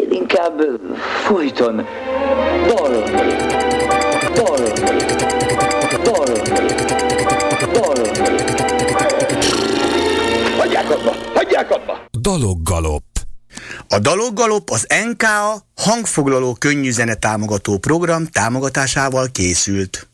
Én inkább folyton dalolnék, dalolnék, dalolnék, dalolnék. Hagyják abba! Hagyják abba! Daloggalop. A Daloggalop az NKA hangfoglaló könnyűzene támogató program támogatásával készült.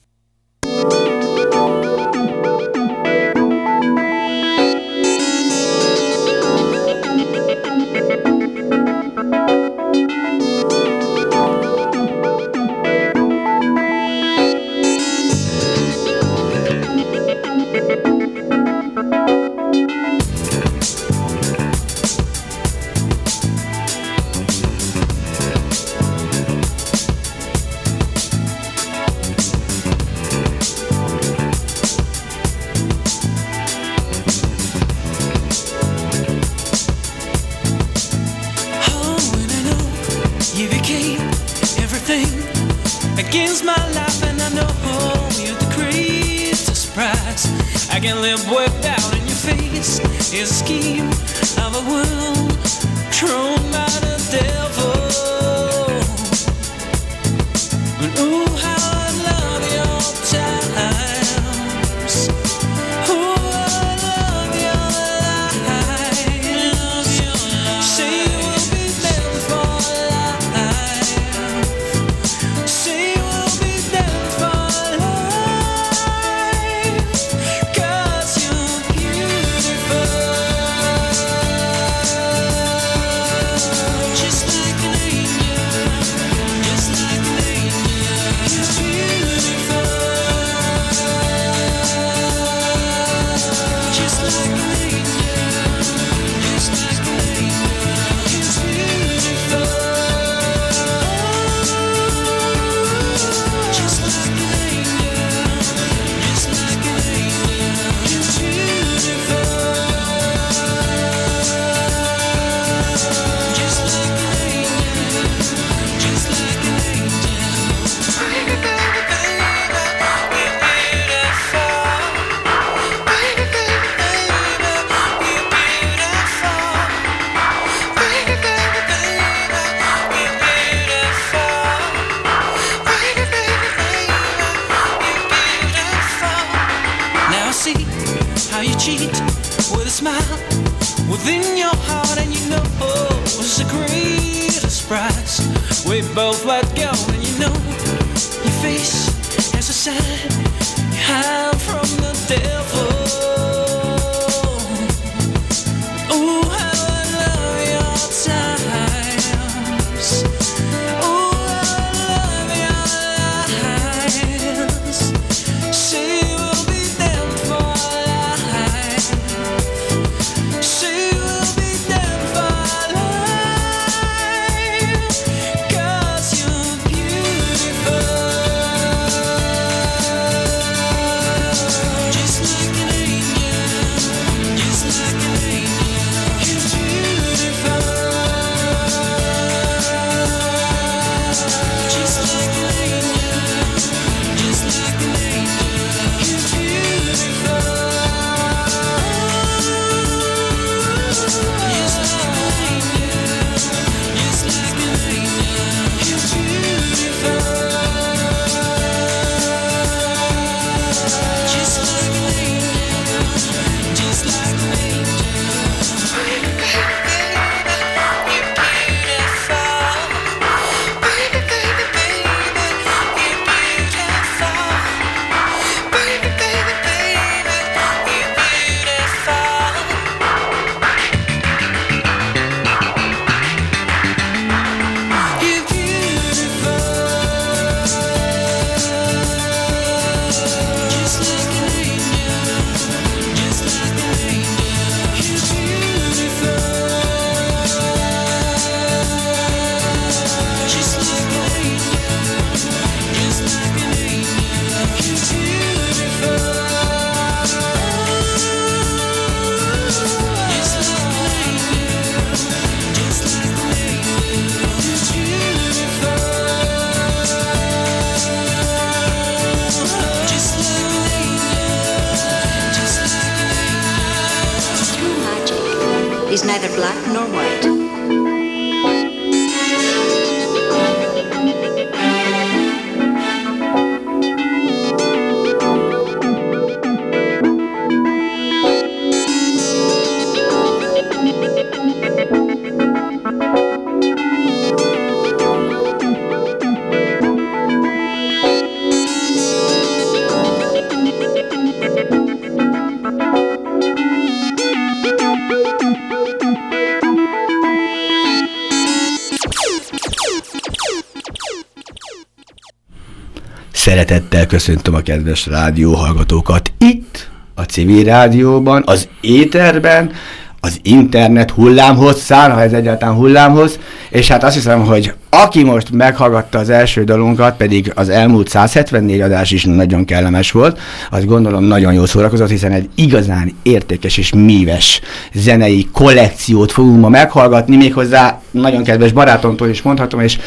Szeretettel köszöntöm a kedves rádióhallgatókat itt, a civil rádióban, az éterben, az internet hullámhosszán, ha ez egyáltalán hullámhoz, és hát azt hiszem, hogy aki most meghallgatta az első dalunkat, pedig az elmúlt 174 adás is nagyon kellemes volt, azt gondolom nagyon jó szórakozott, hiszen egy igazán értékes és míves zenei kollekciót fogunk ma meghallgatni, méghozzá nagyon kedves barátomtól is mondhatom, és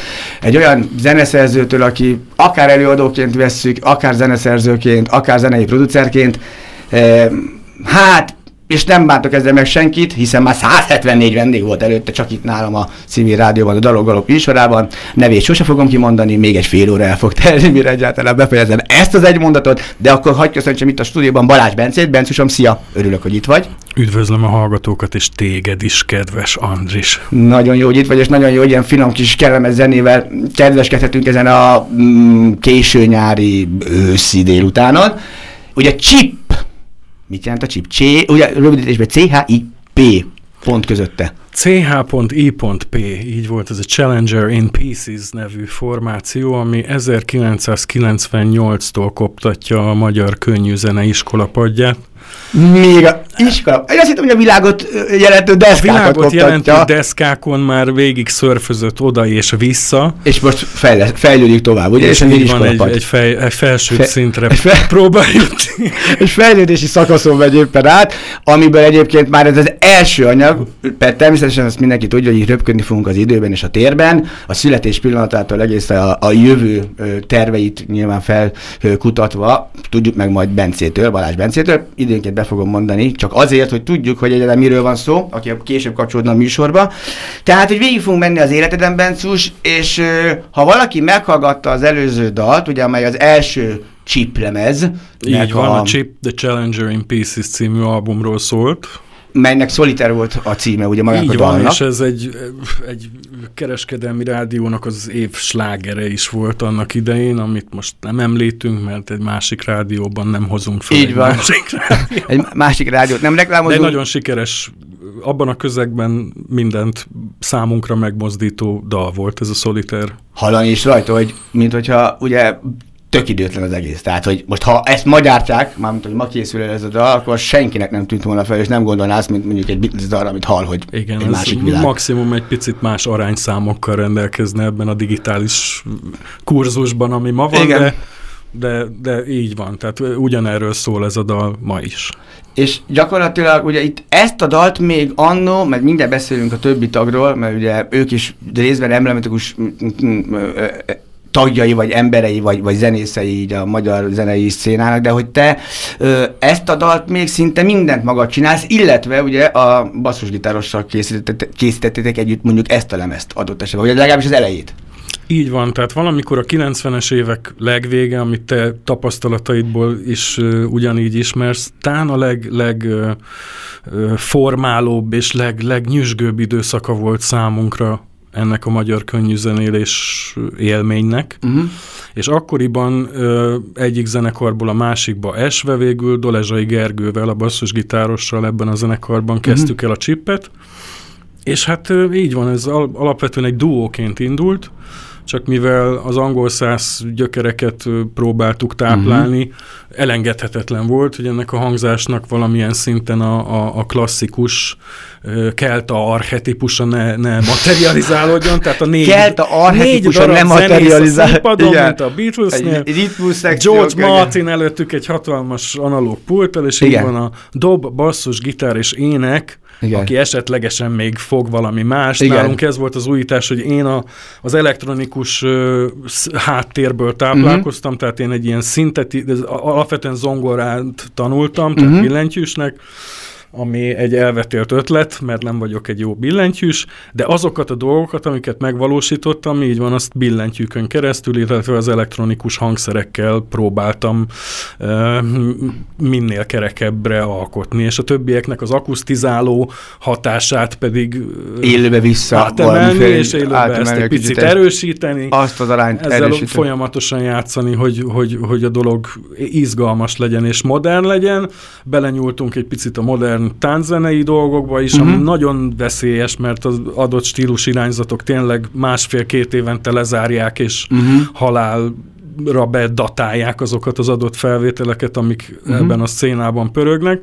egy olyan zeneszerzőtől, aki akár előadóként vesszük, akár zeneszerzőként, akár zenei producerként, eh, hát és nem bántok ezzel meg senkit, hiszen már 174 vendég volt előtte csak itt nálam a civil rádióban, a Dalog Galop műsorában. Nevét sose fogom kimondani, még egy fél óra el fog telni, mire egyáltalán befejezem ezt az egy mondatot, de akkor hagyj köszöntsem itt a stúdióban Balázs Bencét. Bencusom, szia! Örülök, hogy itt vagy. Üdvözlöm a hallgatókat, és téged is, kedves Andris. Nagyon jó, hogy itt vagy, és nagyon jó, hogy ilyen finom kis kellemes zenével kedveskedhetünk ezen a mm, késő nyári őszi délutánon. Ugye Chip Mit jelent a chip? C, ugye rövidítésben C-H-I-P pont közötte. CH.I.P. Így volt ez a Challenger in Pieces nevű formáció, ami 1998-tól koptatja a magyar könnyűzene iskolapadját. Még a iskola. Én azt hittem, hogy a világot jelentő deszkákat világot koptatja. jelentő deszkákon már végig szörfözött oda és vissza. És most fejle, fejlődik tovább, ugye? És, és így van egy, egy, fej, egy felső Fe, szintre fe, próbál jutni. Egy fejlődési szakaszon megy éppen át, amiből egyébként már ez az első anyag, mert természetesen ezt mindenki tudja, hogy így röpködni fogunk az időben és a térben, a születés pillanatától egész a, a jövő terveit nyilván felkutatva, tudjuk meg majd Bencétől, Balázs Bencétől, időnként be fogom mondani, csak azért, hogy tudjuk, hogy egyáltalán miről van szó, aki később kapcsolódna a műsorba. Tehát, hogy végig fogunk menni az életeden, Bencus, és ha valaki meghallgatta az előző dalt, ugye, amely az első chip lemez. Így van, a, a Chip The Challenger in Pieces című albumról szólt melynek Solitaire volt a címe, ugye magának Így a dalnak. van, és ez egy, egy kereskedelmi rádiónak az év slágere is volt annak idején, amit most nem említünk, mert egy másik rádióban nem hozunk fel Így egy van. másik rádiót. egy másik rádiót nem reklámozunk. De nagyon sikeres, abban a közegben mindent számunkra megmozdító dal volt ez a Solitaire. Hallani is rajta, hogy mint hogyha ugye tök időtlen az egész. Tehát, hogy most ha ezt ma gyártják, mármint, hogy ma készül el ez a dal, akkor senkinek nem tűnt volna fel, és nem gondolná azt, mint mondjuk egy Beatles dal, amit hall, hogy Igen, egy másik világ. maximum egy picit más arányszámokkal rendelkezne ebben a digitális kurzusban, ami ma van, Igen. de de, de így van, tehát ugyanerről szól ez a dal ma is. És gyakorlatilag ugye itt ezt a dalt még annó, mert minden beszélünk a többi tagról, mert ugye ők is részben emblematikus tagjai, vagy emberei, vagy, vagy zenészei így a magyar zenei szénának, de hogy te ö, ezt a dalt még szinte mindent magad csinálsz, illetve ugye a basszusgitárossal készítettétek együtt mondjuk ezt a lemezt adott esetben, vagy legalábbis az elejét. Így van, tehát valamikor a 90-es évek legvége, amit te tapasztalataidból is uh, ugyanígy ismersz, tán a leg, leg uh, formálóbb és leg, legnyüzsgőbb időszaka volt számunkra ennek a magyar könnyűzenélés élménynek, uh-huh. és akkoriban ö, egyik zenekarból a másikba esve végül Dolezsai Gergővel, a basszusgitárossal ebben a zenekarban uh-huh. kezdtük el a csippet, és hát ö, így van, ez al- alapvetően egy duóként indult, csak mivel az angol száz gyökereket próbáltuk táplálni, uh-huh. elengedhetetlen volt, hogy ennek a hangzásnak valamilyen szinten a, a, a klasszikus kelta archetipusa ne, ne materializálódjon, tehát a négy, kelta archetipusa ne materializálódjon, igen. mint a Beatlesnél, George Martin előttük egy hatalmas analóg pulttal, és igen. így van a dob, basszus, gitár és ének, igen. aki esetlegesen még fog valami más. Igen. Nálunk ez volt az újítás, hogy én a, az elektronikus uh, háttérből táplálkoztam, uh-huh. tehát én egy ilyen szinteti, alapvetően zongorát tanultam, tehát uh-huh. billentyűsnek, ami egy elvetélt ötlet, mert nem vagyok egy jó billentyűs, de azokat a dolgokat, amiket megvalósítottam, így van, azt billentyűkön keresztül, illetve az elektronikus hangszerekkel próbáltam uh, minél kerekebbre alkotni, és a többieknek az akusztizáló hatását pedig élőbe vissza átemelni, és élőbe ezt egy picit erősíteni. Azt az arányt ezzel erősíteni. folyamatosan játszani, hogy, hogy, hogy a dolog izgalmas legyen és modern legyen. Belenyúltunk egy picit a modern modern tánczenei dolgokba is, uh-huh. ami mhm. nagyon veszélyes, mert az adott stílus irányzatok tényleg másfél-két évente lezárják, és uh-huh. halál ra bedatálják azokat az adott felvételeket, amik uh-huh. ebben a szénában pörögnek.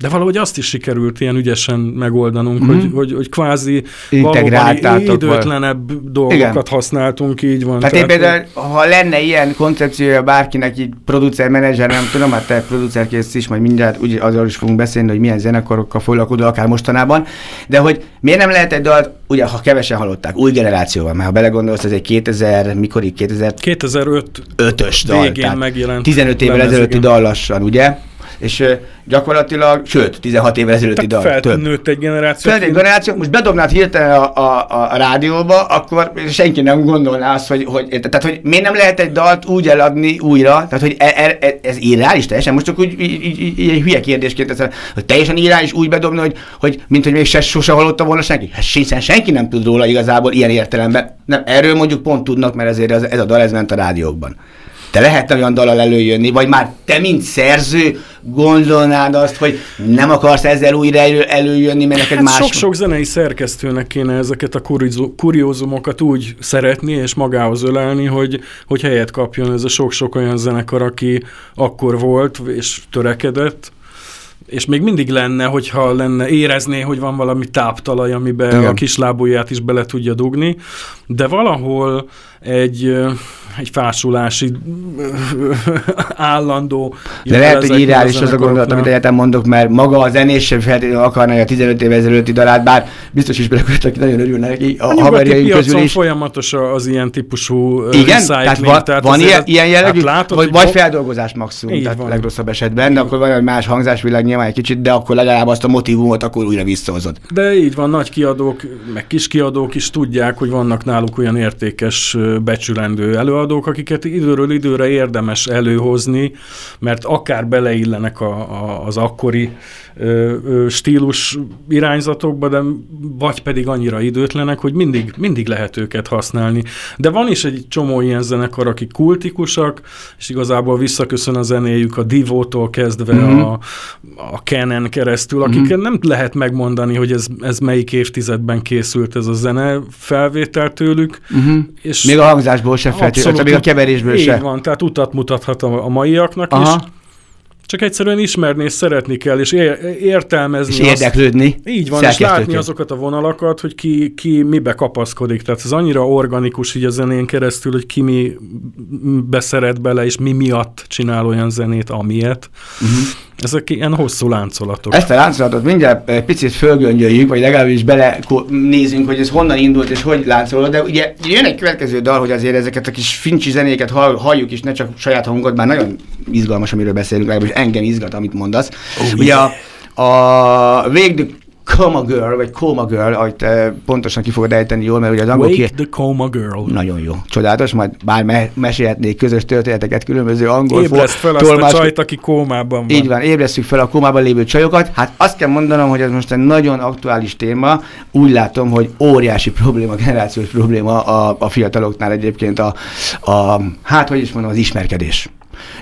De valahogy azt is sikerült ilyen ügyesen megoldanunk, mm-hmm. hogy, hogy, hogy kvázi valóban időtlenebb dolgokat Igen. használtunk, így van. Tehát, tehát én például, ha lenne ilyen koncepciója bárkinek, így producer, menedzser, nem tudom, hát te producerkész is, majd mindjárt úgy azról is fogunk beszélni, hogy milyen zenekarokkal foglalkozol, akár mostanában, de hogy miért nem lehet egy dalt, ugye, ha kevesen hallották, új generációval, mert ha belegondolsz, ez egy 2000, mikor 2000? 2005 ös dal. Végén megjelent. 15 évvel ezelőtti dal lassan, ugye? És gyakorlatilag, sőt, 16 évvel ezelőtti dal. Felnőtt egy generáció. Felnőtt egy generáció, most bedobnád hirtelen a, a, a, rádióba, akkor senki nem gondolná azt, hogy, hogy, tehát, hogy miért nem lehet egy dalt úgy eladni újra, tehát, hogy e, e, e ez irreális teljesen, most csak úgy így, így, így, így hülye kérdésként, ez, hogy teljesen irreális úgy bedobni, hogy, hogy mint hogy még se, sose hallotta volna senki. Hát hiszen senki nem tud róla igazából ilyen értelemben. Nem, erről mondjuk pont tudnak, mert ezért ez, ez a dal ez ment a rádiókban. Te lehetne olyan dalal előjönni, vagy már te, mint szerző, gondolnád azt, hogy nem akarsz ezzel újra elő, előjönni, mert neked hát más... Sok-sok zenei szerkesztőnek kéne ezeket a kuriózumokat úgy szeretni és magához ölelni, hogy, hogy helyet kapjon ez a sok-sok olyan zenekar, aki akkor volt és törekedett, és még mindig lenne, hogyha lenne, érezné, hogy van valami táptalaj, amiben Igen. a kislábúját is bele tudja dugni, de valahol egy, egy fásulási állandó... De lehet, hogy irreális az a gondolat, amit egyetem mondok, mert maga a zenés sem feltétlenül akarna a 15 év ezelőtti dalát, bár biztos is aki nagyon örülne neki, a, a haverjaink közül is. folyamatos az ilyen típusú Igen, tehát van, tehát van ilyen, ilyen jellegű, hát látod, vagy, vagy feldolgozás maximum, tehát van. legrosszabb esetben, de akkor van egy más hangzásvilág nyilván egy kicsit, de akkor legalább azt a motivumot akkor újra visszahozod. De így van, nagy kiadók, meg kis kiadók is tudják, hogy vannak náluk olyan értékes becsülendő előadók, akiket időről időre érdemes előhozni, mert akár beleillenek a, a, az akkori stílus irányzatokba, de vagy pedig annyira időtlenek, hogy mindig, mindig lehet őket használni. De van is egy csomó ilyen zenekar, akik kultikusak, és igazából visszaköszön a zenéjük a Divótól kezdve mm-hmm. a, a Canon keresztül, akiket mm-hmm. nem lehet megmondani, hogy ez, ez melyik évtizedben készült ez a zene felvétel tőlük. Mm-hmm. És még a hangzásból se feltétlenül, még a keverésből így se. van, tehát utat mutathat a, a maiaknak Aha. is. Csak egyszerűen ismerni és szeretni kell, és értelmezni. És érdeklődni. Azt, így van, és látni azokat a vonalakat, hogy ki, ki mibe kapaszkodik. Tehát ez annyira organikus így a zenén keresztül, hogy ki mi beszeret bele, és mi miatt csinál olyan zenét, amiért. Uh-huh. Ezek ilyen hosszú láncolatok. Ezt a láncolatot mindjárt egy picit fölgöngyöljük, vagy legalábbis bele nézünk, hogy ez honnan indult és hogy láncolod, de ugye jön egy következő dal, hogy azért ezeket a kis fincsi zenéket halljuk, és ne csak saját hangot, már nagyon izgalmas, amiről beszélünk, legalábbis engem izgat, amit mondasz. Oh, ugye yeah. a, a Végdük Coma Girl, vagy Coma Girl, ahogy te pontosan ki fogod ejteni jól, mert ugye az angol Wake ki... the Coma Girl. Nagyon jó. Csodálatos, majd bár me- mesélhetnék közös történeteket különböző angol Ébreszt fel tolmás... azt a csajt, aki kómában van. Így van, ébresztjük fel a kómában lévő csajokat. Hát azt kell mondanom, hogy ez most egy nagyon aktuális téma. Úgy látom, hogy óriási probléma, generációs probléma a, a fiataloknál egyébként a, a, hát hogy is mondom, az ismerkedés.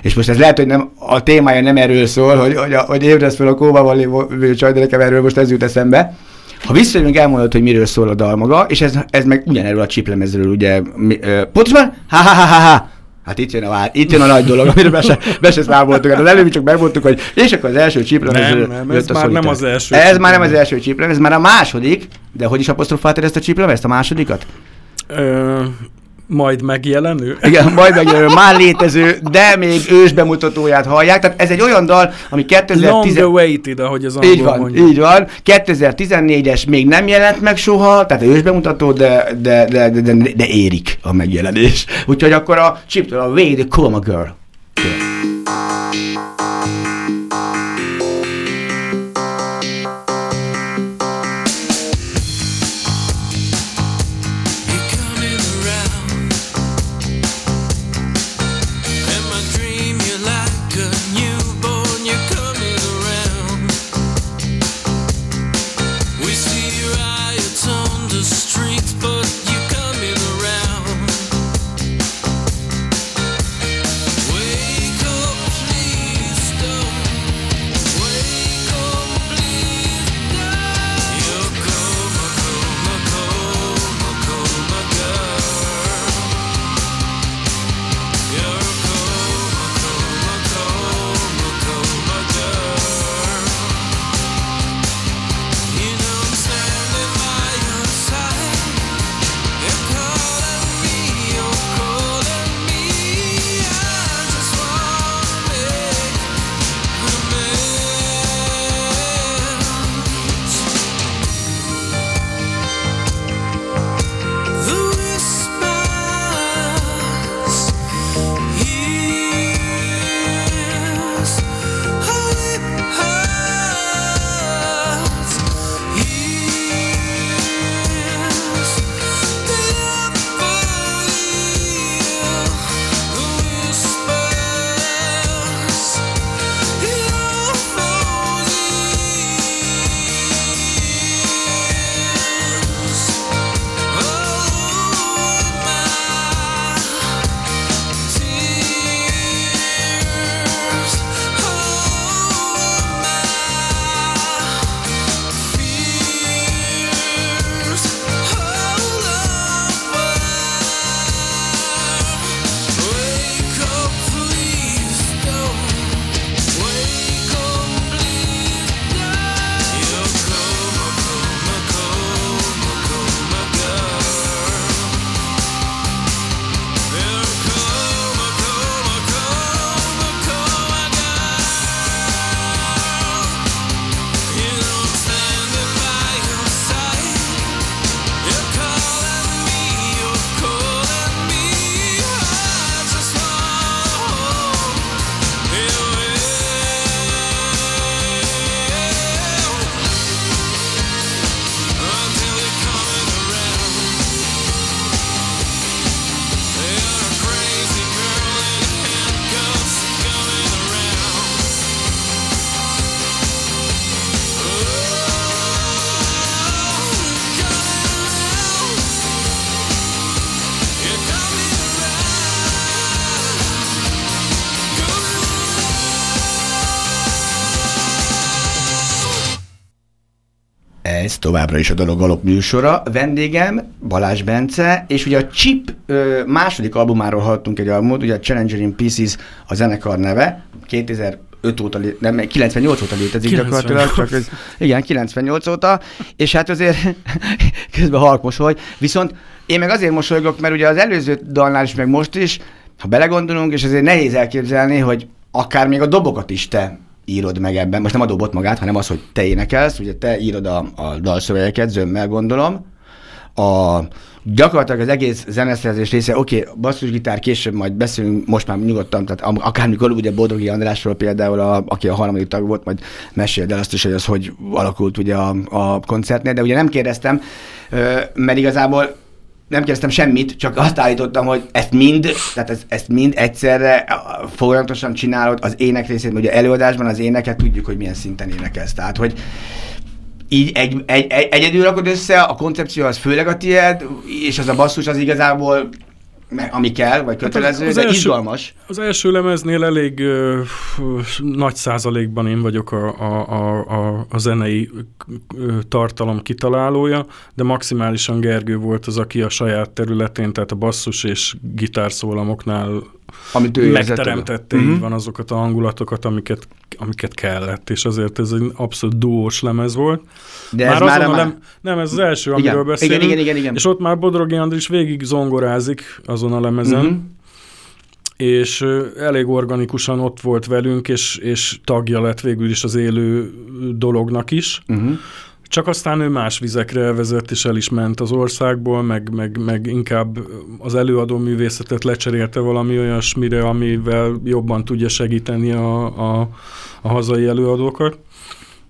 És most ez lehet, hogy nem, a témája nem erről szól, hogy, hogy, hogy ébresz fel a kómával lévő csaj, de nekem erről most ez jut eszembe. Ha visszajövünk, elmondod, hogy miről szól a dal maga, és ez, ez meg ugyanerről a csiplemezről, ugye, mi, ö, pontosan, ha ha ha ha ha Hát itt jön a, itt jön a nagy dolog, amiről be se, be se számoltuk. Hát az előbb csak megmondtuk, hogy és akkor az első csiplemez. Nem, nem, ez már nem az első. Ez már nem az első csiplemez, ez már a második, de hogy is apostrofáltad ezt a csiplemezt, a másodikat? Ö, majd megjelenő? Igen, majd megjelenő, már létező, de még ős bemutatóját hallják. Tehát ez egy olyan dal, ami 2010... Long awaited, ahogy az Így van, mondja. így van. 2014-es még nem jelent meg soha, tehát ős bemutató, de, de, de, de, de, de érik a megjelenés. Úgyhogy akkor a chiptől a Way the Coma Girl. Ez továbbra is a Dolog Alap műsora. Vendégem Balázs Bence, és ugye a Chip ö, második albumáról hallottunk egy albumot, ugye a Challenger in Pieces a zenekar neve, 2000 5 óta, nem, 98 óta létezik 98. gyakorlatilag, csak ez, igen, 98 óta, és hát azért közben halk mosoly, viszont én meg azért mosolygok, mert ugye az előző dalnál is, meg most is, ha belegondolunk, és azért nehéz elképzelni, hogy akár még a dobokat is te írod meg ebben, most nem a dobot magát, hanem az, hogy te énekelsz, ugye te írod a, a dalszövegeket, zömmel gondolom, a, gyakorlatilag az egész zeneszerzés része, oké, okay, basszusgitár, később majd beszélünk, most már nyugodtan, tehát akármikor, ugye Bodrogi Andrásról például, a, aki a harmadik tag volt, majd meséld el azt is, hogy az hogy alakult ugye a, a koncertnél, de ugye nem kérdeztem, mert igazából nem kérdeztem semmit, csak azt állítottam, hogy ezt mind, tehát ezt, ezt mind egyszerre folyamatosan csinálod az ének részét, ugye előadásban az éneket tudjuk, hogy milyen szinten énekelsz. Tehát, hogy így egy, egy, egy, egyedül rakod össze, a koncepció az főleg a tiéd, és az a basszus az igazából ami kell, vagy kötelező, hát az, az de első, izgalmas. Az első lemeznél elég uh, nagy százalékban én vagyok a, a, a, a, a zenei tartalom kitalálója, de maximálisan Gergő volt az, aki a saját területén, tehát a basszus és gitárszólamoknál amit ő megteremtette, így uh-huh. van azokat a hangulatokat, amiket, amiket kellett, és azért ez egy abszolút duós lemez volt. De már ez már, már... Lem... Nem, ez az első, igen, amiről beszélünk. Igen, igen, igen, igen. És ott már Bodrogi Andris végig zongorázik azon a lemezen, uh-huh. és elég organikusan ott volt velünk, és, és tagja lett végül is az élő dolognak is. Uh-huh. Csak aztán ő más vizekre vezet, és el is ment az országból, meg, meg, meg inkább az előadó művészetet lecserélte valami olyasmire, amivel jobban tudja segíteni a, a, a hazai előadókat.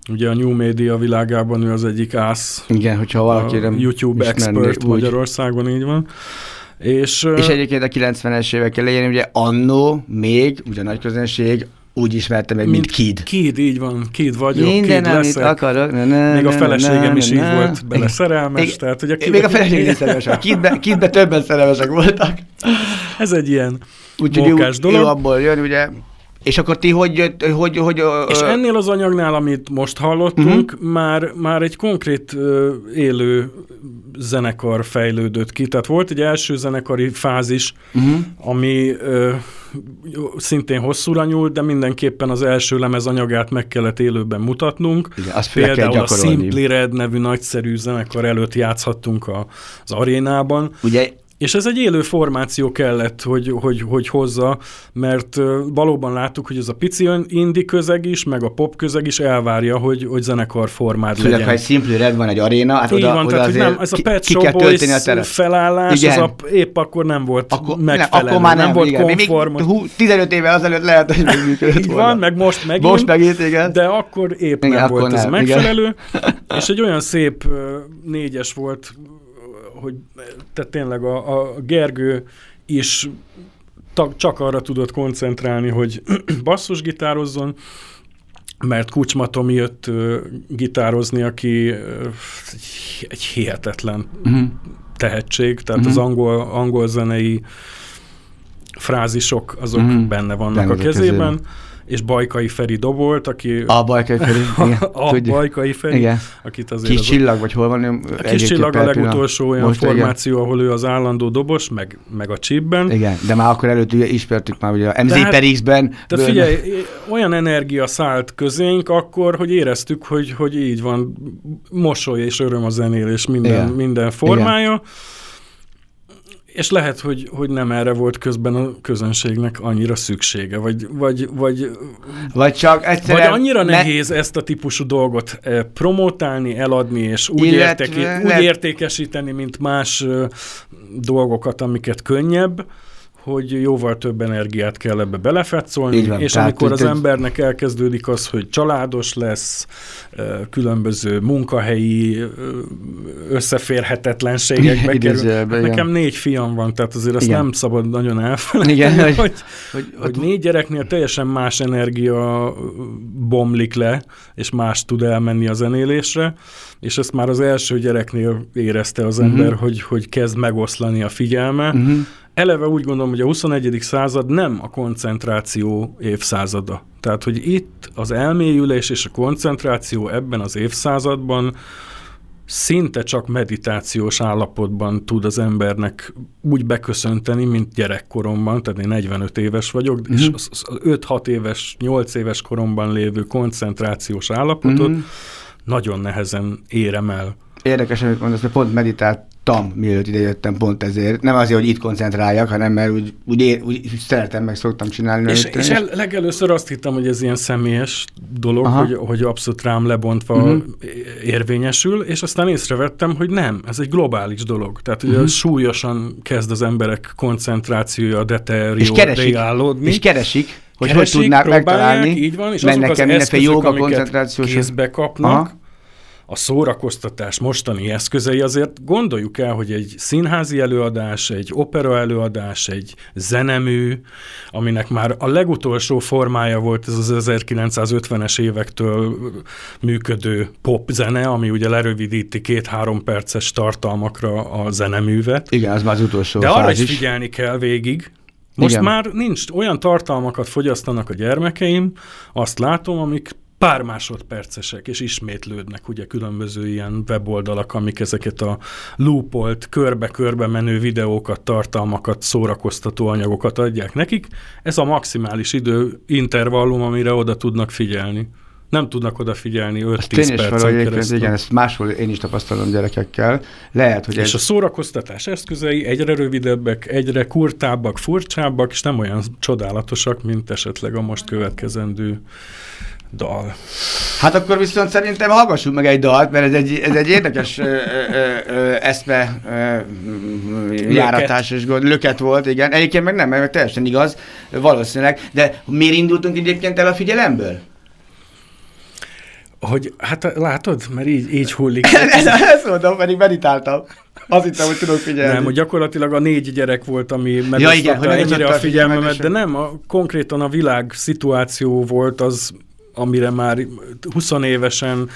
Ugye a New Media világában ő az egyik ász. Igen, hogyha valaki nem YouTube expert úgy. Magyarországon, így van. És, és egyébként a 90-es évek elején ugye annó még, ugye a nagy közönség úgy ismertem meg, mint, mint Kid. Kid, így van, Kid vagyok, Minden, Kid leszek. akarok. Ne, ne, még a feleségem ne, is ne, így volt bele szerelmes. Még, tehát, ugye Kid, még a feleségem is szerelmes. Kidbe, Kidbe többen szerelmesek voltak. Ez egy ilyen Úgyhogy mókás dolog. Ő abból jön, ugye, és akkor ti hogy hogy, hogy... És ennél az anyagnál, amit most hallottunk, uh-huh. már, már egy konkrét élő zenekar fejlődött ki. Tehát volt egy első zenekari fázis, uh-huh. ami szintén hosszúra nyúlt, de mindenképpen az első lemez anyagát meg kellett élőben mutatnunk. Igen, azt Például a Simply Red nevű nagyszerű zenekar előtt játszhattunk a, az arénában. Ugye és ez egy élő formáció kellett, hogy, hogy, hogy hozza, mert valóban láttuk, hogy ez a pici indi közeg is, meg a pop közeg is elvárja, hogy, hogy zenekar formát Főleg, legyen. ha egy Simply Red van egy aréna, hát Így oda, van, oda tehát, hogy nem, ez a Pet Shop Boys a felállás, igen. az a, épp akkor nem volt akkor, megfelelő, nem, akkor már nem, nem volt igen. konform. Még 15 évvel azelőtt lehet, hogy még működött Így volna. van, meg most megint, most megint igen. de akkor épp igen, nem volt nem, ez igen. megfelelő, és egy olyan szép négyes volt, hogy tehát tényleg a, a Gergő is ta, csak arra tudott koncentrálni, hogy basszusgitározzon, mert Kucsma Tomi jött uh, gitározni, aki uh, egy, hihetetlen uh-huh. tehetség, tehát uh-huh. az angol, angol zenei frázisok azok uh-huh. benne vannak benne a kezében. kezében és Bajkai Feri dobolt, aki... A Bajkai Feri, igen. a Tudjuk. Bajkai Feri, igen. akit azért... Kis csillag, vagy hol van? A kis csillag a legutolsó olyan Most formáció, igen. ahol ő az állandó dobos, meg, meg a chipben. Igen, de már akkor előtt ismertük már ugye a MZ tehát, per X-ben. Tehát figyelj, olyan energia szállt közénk akkor, hogy éreztük, hogy, hogy így van, mosoly és öröm a zenélés minden, minden formája. Igen és lehet, hogy, hogy nem erre volt közben a közönségnek annyira szüksége, vagy, vagy, vagy, vagy csak egyszerűen... Vagy annyira ne... nehéz ezt a típusú dolgot eh, promotálni, eladni, és úgy, Illetve, értéke, úgy értékesíteni, mint más eh, dolgokat, amiket könnyebb, hogy jóval több energiát kell ebbe belefetszolni, van, és amikor az embernek elkezdődik az, hogy családos lesz, különböző munkahelyi összeférhetetlenségekbe kerül. Hát nekem négy fiam van, tehát azért azt igen. nem szabad nagyon elfelejteni, igen, hogy, hogy, hogy, hogy négy gyereknél teljesen más energia bomlik le, és más tud elmenni a zenélésre, és ezt már az első gyereknél érezte az ember, uh-huh. hogy, hogy kezd megoszlani a figyelme, uh-huh eleve úgy gondolom, hogy a 21. század nem a koncentráció évszázada. Tehát, hogy itt az elmélyülés és a koncentráció ebben az évszázadban szinte csak meditációs állapotban tud az embernek úgy beköszönteni, mint gyerekkoromban, tehát én 45 éves vagyok, uh-huh. és 5-6 éves, 8 éves koromban lévő koncentrációs állapotot uh-huh. Nagyon nehezen érem el. Érdekes, amit mondasz, hogy pont meditált tam, mielőtt jöttem pont ezért. Nem azért, hogy itt koncentráljak, hanem mert úgy, úgy, ér, úgy szeretem, meg szoktam csinálni. És, és el, legelőször azt hittem, hogy ez ilyen személyes dolog, hogy, hogy abszolút rám lebontva uh-huh. érvényesül, és aztán észrevettem, hogy nem, ez egy globális dolog. Tehát ugye uh-huh. súlyosan kezd az emberek koncentrációja deteriorálódni. És keresik, hogy keresik, hogy tudnák megtalálni. Így van, és azok az eszközök, amiket kézbe kapnak, Aha a szórakoztatás mostani eszközei, azért gondoljuk el, hogy egy színházi előadás, egy opera előadás, egy zenemű, aminek már a legutolsó formája volt ez az 1950-es évektől működő popzene, ami ugye lerövidíti két-három perces tartalmakra a zeneművet. Igen, az már az utolsó De arra is figyelni kell végig, most Igen. már nincs, olyan tartalmakat fogyasztanak a gyermekeim, azt látom, amik pár másodpercesek, és ismétlődnek ugye különböző ilyen weboldalak, amik ezeket a loopolt, körbe-körbe menő videókat, tartalmakat, szórakoztató anyagokat adják nekik. Ez a maximális idő intervallum, amire oda tudnak figyelni. Nem tudnak odafigyelni 5-10 percen keresztül. Igen, ezt máshol én is tapasztalom gyerekekkel. Lehet, hogy és ez... a szórakoztatás eszközei egyre rövidebbek, egyre kurtábbak, furcsábbak, és nem olyan csodálatosak, mint esetleg a most következendő dal. Hát akkor viszont szerintem hallgassuk meg egy dalt, mert ez egy, ez egy érdekes ö, ö, ö, eszme ö, járatás és gond, löket volt, igen. Egyébként meg nem, mert teljesen igaz, valószínűleg. De miért indultunk egyébként el a figyelemből? Hogy, hát látod, mert így, így hullik. Ezt mondom, pedig meditáltam. Azt hittem, hogy tudok figyelni. Nem, hogy gyakorlatilag a négy gyerek volt, ami megosztotta ja, igen, ennyire a figyelmemet, de nem, a, konkrétan a világ szituáció volt az amire már 20 évesen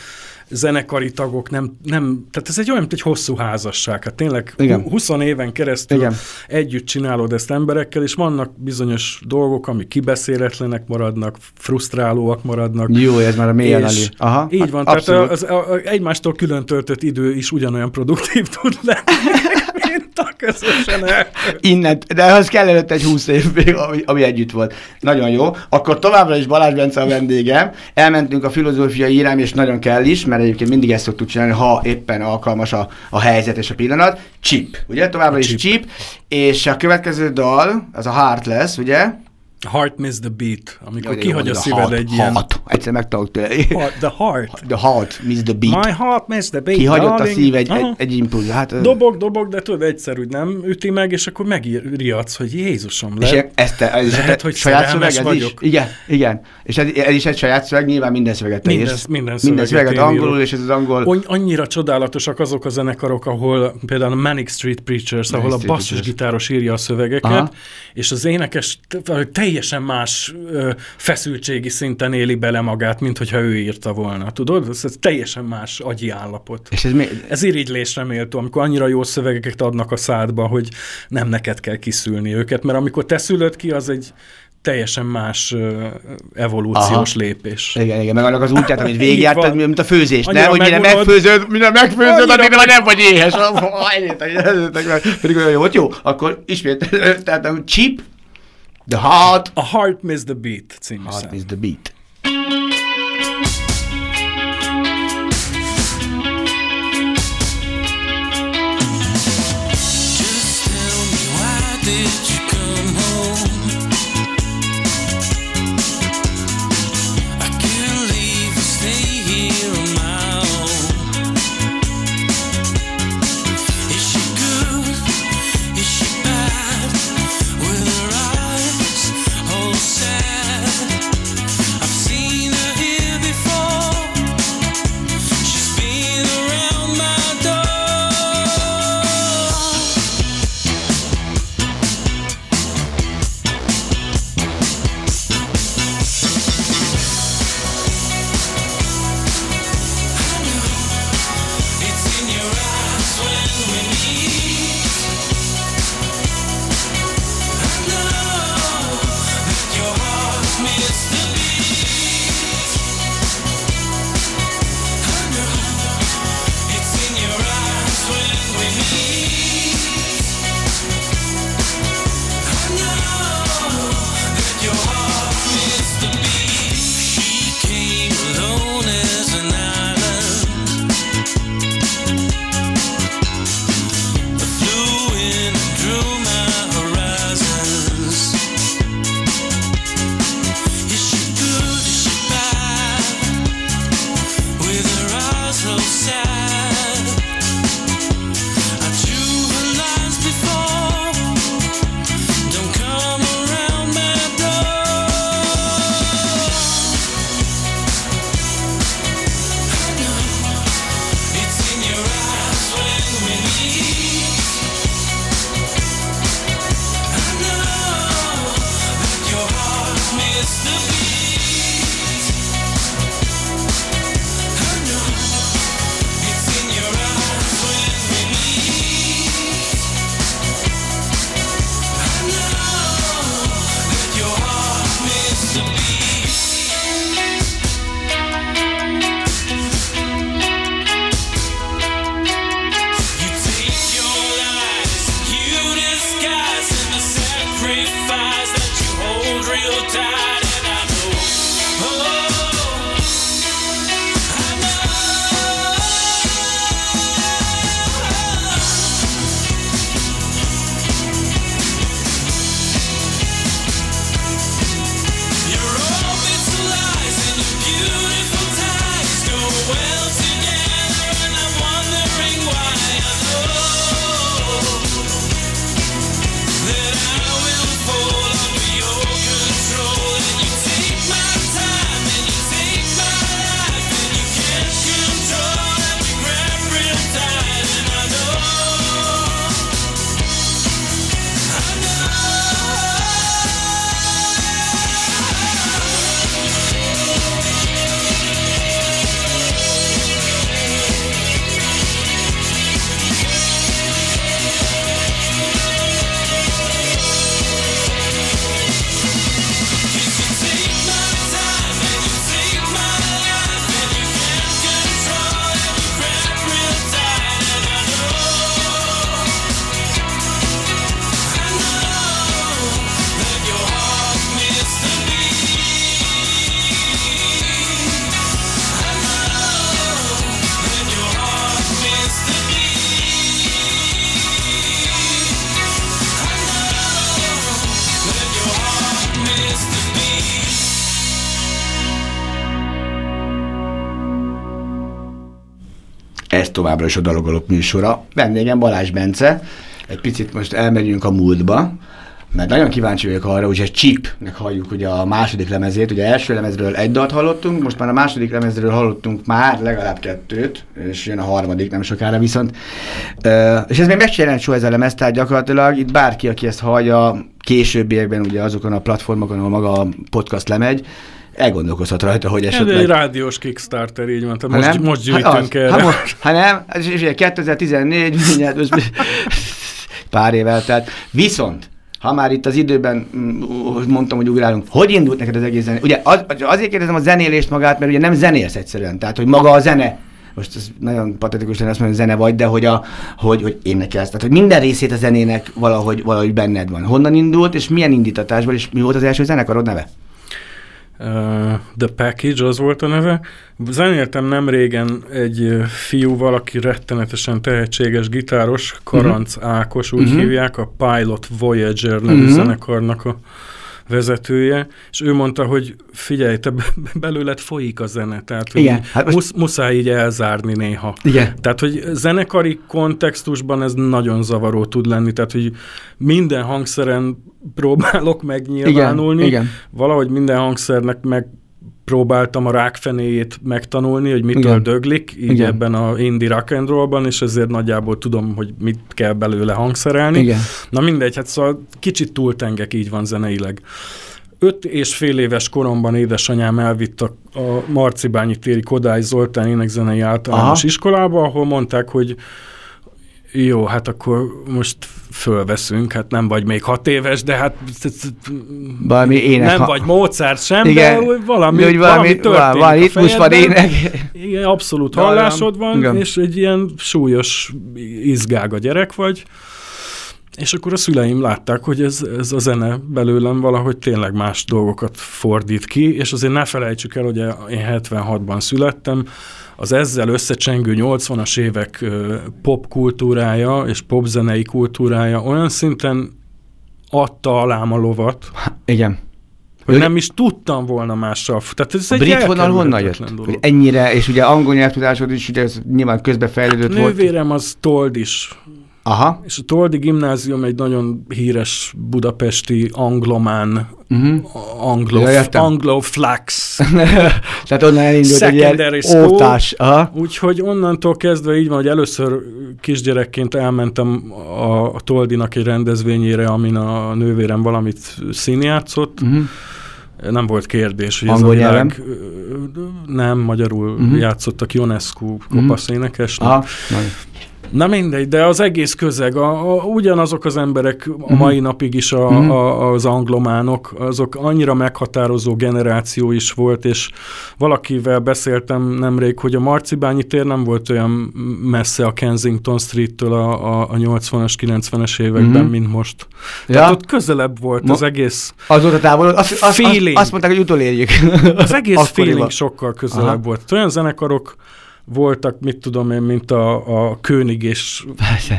zenekari tagok nem, nem, tehát ez egy olyan, mint egy hosszú házasság. Hát tényleg Igen. 20 éven keresztül Igen. együtt csinálod ezt emberekkel, és vannak bizonyos dolgok, amik kibeszéletlenek maradnak, frusztrálóak maradnak. Jó, ez már a mélyen és Aha, Így van, abszolút. tehát az, az, az, egymástól külön töltött idő is ugyanolyan produktív tud lenni a közösen el. Innen, de az kell előtt egy húsz év még, ami, ami együtt volt. Nagyon jó. Akkor továbbra is Balázs Bence a vendégem. Elmentünk a filozófiai irány, és nagyon kell is, mert egyébként mindig ezt szoktuk csinálni, ha éppen alkalmas a, a helyzet és a pillanat. Chip, ugye? Továbbra a is chip. chip. És a következő dal, az a Heartless, ugye? Heart miss the beat, amikor ja, kihagy a szíved egy ilyen... Heart. Egyszer megtanulok tőle. The heart. The heart miss the beat. My heart miss the beat. Kihagyott darling. a szív egy, egy, egy impuls. Hát, dobog, dobog, de tudod, egyszer úgy nem üti meg, és akkor megriadsz, hogy Jézusom, le. És ezt te, ez lehet, hogy saját szöveg ez vagyok. is? Igen, igen. És ez, ez, is egy saját szöveg, nyilván minden szöveget te minden, írsz. Minden szöveget, minden szöveget angolul, és ez az angol... Annyira csodálatosak azok a zenekarok, ahol például a Manic Street Preachers, ahol a basszusgitáros írja a szövegeket, és az énekes teljesen más feszültségi szinten éli bele magát, mint hogyha ő írta volna. Tudod? Ez, ez teljesen más agyi állapot. És ez, mi... ez irigylésre méltó, amikor annyira jó szövegeket adnak a szádba, hogy nem neked kell kiszülni őket, mert amikor te szülöd ki, az egy teljesen más uh, evolúciós Aha. lépés. Igen, igen, meg annak az útját, amit végigjártad, mint a főzés, nem? Hogy mire megfőzöd, mire megfőzöd, addig meg... nem vagy éhes. Pedig olyan jó, jó, akkor ismét, tehát a chip, The Heart. A Heart Miss the Beat című Heart Miss the Beat. Továbbra is a Dalogolok műsora. Vendégem Balázs Bence. Egy picit most elmegyünk a múltba, mert nagyon kíváncsi vagyok arra, hogy egy Chipnek halljuk ugye a második lemezét, ugye első lemezről egy dalt hallottunk, most már a második lemezről hallottunk már legalább kettőt, és jön a harmadik nem sokára viszont. és ez még meg sem soha ez a lemez, tehát gyakorlatilag itt bárki, aki ezt hallja későbbiekben ugye azokon a platformokon, ahol maga a podcast lemegy, elgondolkozhat rajta, hogy esetleg... Ez egy rádiós Kickstarter, így van. Most, nem? most gyűjtünk hát erre. Hát, most, hát nem, és ugye 2014, mindjárt most pár évvel, tehát viszont ha már itt az időben mm, mondtam, hogy ugrálunk, hogy indult neked az egész zene? Ugye az, azért kérdezem a zenélést magát, mert ugye nem zenélsz egyszerűen, tehát hogy maga a zene, most ez nagyon patetikus lenne azt mondani, hogy zene vagy, de hogy, a, hogy, hogy énekelsz. Tehát, hogy minden részét a zenének valahogy, valahogy benned van. Honnan indult, és milyen indítatásból, és mi volt az első zenekarod neve? The Package, az volt a neve. Zenéltem nem régen egy fiúval, aki rettenetesen tehetséges gitáros, Karanc uh-huh. Ákos, úgy uh-huh. hívják, a Pilot Voyager nevű uh-huh. zenekarnak a vezetője, és ő mondta, hogy figyelj, te belőled folyik a zene, tehát hogy Igen, hát most... musz, muszáj így elzárni néha. Igen. Tehát, hogy zenekari kontextusban ez nagyon zavaró tud lenni, tehát, hogy minden hangszeren próbálok megnyilvánulni, Igen, Igen. valahogy minden hangszernek meg próbáltam a rákfenéjét megtanulni, hogy mitől Igen. döglik, így Igen. ebben a indie rock and rollban, és ezért nagyjából tudom, hogy mit kell belőle hangszerelni. Igen. Na mindegy, hát szóval kicsit túltengek, így van zeneileg. Öt és fél éves koromban édesanyám elvitt a, a Marcibányi téri Kodály Zoltán énekzenei általános Aha. iskolába, ahol mondták, hogy jó, hát akkor most fölveszünk, hát nem vagy még hat éves, de hát valami ének, nem ha... vagy Mozart sem, igen, de valami, hogy valami, valami valami most van ének. Igen, abszolút hallásod van, igen. és egy ilyen súlyos izgága gyerek vagy, és akkor a szüleim látták, hogy ez, ez a zene belőlem valahogy tényleg más dolgokat fordít ki, és azért ne felejtsük el, hogy én 76-ban születtem, az ezzel összecsengő 80-as évek popkultúrája és popzenei kultúrája olyan szinten adta alám a lovat. Igen. Hogy nem is tudtam volna mással. Tehát ez egy brit vonal honnan jött? Hogy ennyire, és ugye angol nyelvtudásod is ugye ez nyilván közbefejlődött hát volt. Nővérem az told is Aha. És a Toldi Gimnázium egy nagyon híres budapesti anglomán, uh-huh. anglo, ja, angloflax. Tehát onnan elindult egy ilyen ótás. Úgyhogy onnantól kezdve így van, hogy először kisgyerekként elmentem a, a Toldinak egy rendezvényére, amin a nővérem valamit színjátszott. Uh-huh nem volt kérdés, hogy Angol ez a világ... Nem, magyarul uh-huh. játszottak Ionescu kopasz uh-huh. énekesnek. Aha, Na mindegy, de az egész közeg, a, a, ugyanazok az emberek a mhm. mai napig is a, uh-huh. a, az anglománok, azok annyira meghatározó generáció is volt, és valakivel beszéltem nemrég, hogy a Marcibányi tér nem volt olyan messze a Kensington Street-től a, a, a 80-as, 90-es években, uh-huh. mint most. Ja. Tehát ott közelebb volt Mo- az egész Azóta távol, azt, azt, azt, azt mondták, hogy utolérjük. Az egész feeling sokkal közelebb Aha. volt. Olyan zenekarok, voltak, mit tudom én, mint a, a König és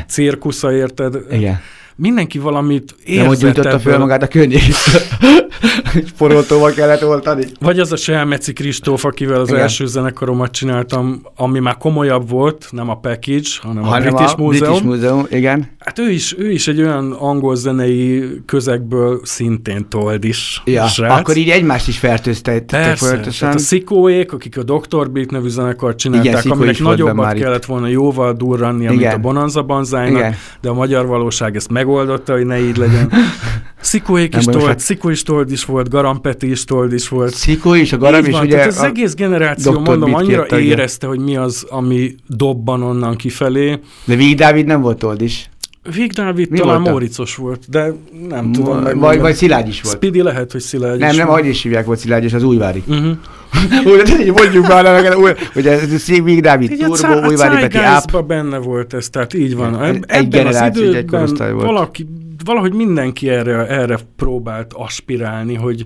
cirkusza, érted? Igen. Mindenki valamit érzett Nem, hogy gyújtotta föl magát a König Poroltóval kellett oltani. Vagy az a Selmeci Kristóf, akivel az Igen. első zenekaromat csináltam, ami már komolyabb volt, nem a Package, hanem, hanem a British a Museum. British Museum, igen. Hát ő is, ő is egy olyan angol zenei közegből szintén told is. Ja, srác. akkor így egymást is fertőztettek folyamatosan. a Szikóék, akik a Dr. Beat nevű zenekart csinálták, Igen, aminek nagyobbat kellett volna jóval durrannia, mint a Bonanza Banzájnak, de a magyar valóság ezt megoldotta, hogy ne így legyen. Szikóék is told, hát... Szikó is told is volt, Garampeti is told is volt. Szikó is, a Garam is, ugye... az egész generáció, mondom, annyira érezte, hogy mi az, ami dobban onnan kifelé. De Víg Dávid nem volt told is. Vég Dávid Mi talán Móricos volt, de nem Ma, tudom. Vagy, vagy Szilágy is volt. Speedy lehet, hogy Szilágy Nem, nem, hogy is hívják volt Szilágy, és az Újvári. Uh-huh. Úgy, mondjuk már, hogy, hogy ez Vég Dávid, Turbo, Újvári Peti, Áp. benne volt ez, tehát így van. Egy Ebben generáció, az időben egy volt. Valaki, valahogy mindenki erre, erre próbált aspirálni, hogy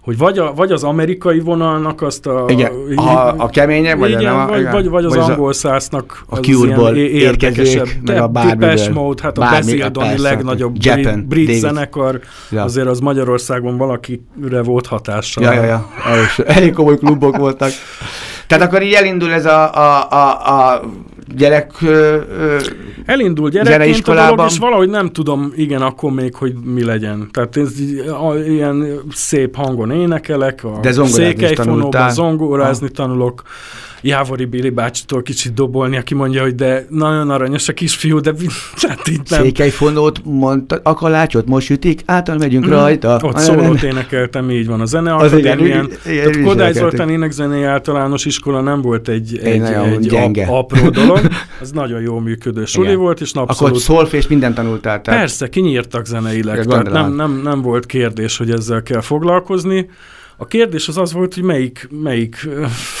hogy vagy, a, vagy az amerikai vonalnak azt a... Igen, a, a keményebb, vagy, igen, nem, vagy, igen, vagy, vagy az, az angol szásznak a Cure-ból érdekesebb. Meg a Depeche Mode, hát a Beszéldoni legnagyobb Japan, brit, brit zenekar, ja. azért az Magyarországon valakire volt hatással. Ja, ja, ja. Elég, elég komoly klubok voltak. Tehát akkor így elindul ez a, a, a, a gyerek ö, Elindul gyerekként a dolog, és valahogy nem tudom, igen, akkor még, hogy mi legyen. Tehát ez ilyen szép hangon énekelek, a De székelyfonóban zongorázni tanulok. Jávori Béli bácsitól kicsit dobolni, aki mondja, hogy de nagyon aranyos a kisfiú, de hát itt nem. Székelyfonót mondta, a kalácsot most ütik, által megyünk mm. rajta. Ott szólót énekeltem, így van. A zene az igen, igen, igen, Kodály Zoltán énekzenei általános iskola nem volt egy, egy, egy gyenge. apró dolog, az nagyon jó működő suli volt, és abszolút... Akkor szolfés mindent tanultál. Tehát... Persze, kinyírtak zeneileg, tehát nem, nem, nem volt kérdés, hogy ezzel kell foglalkozni. A kérdés az az volt, hogy melyik, melyik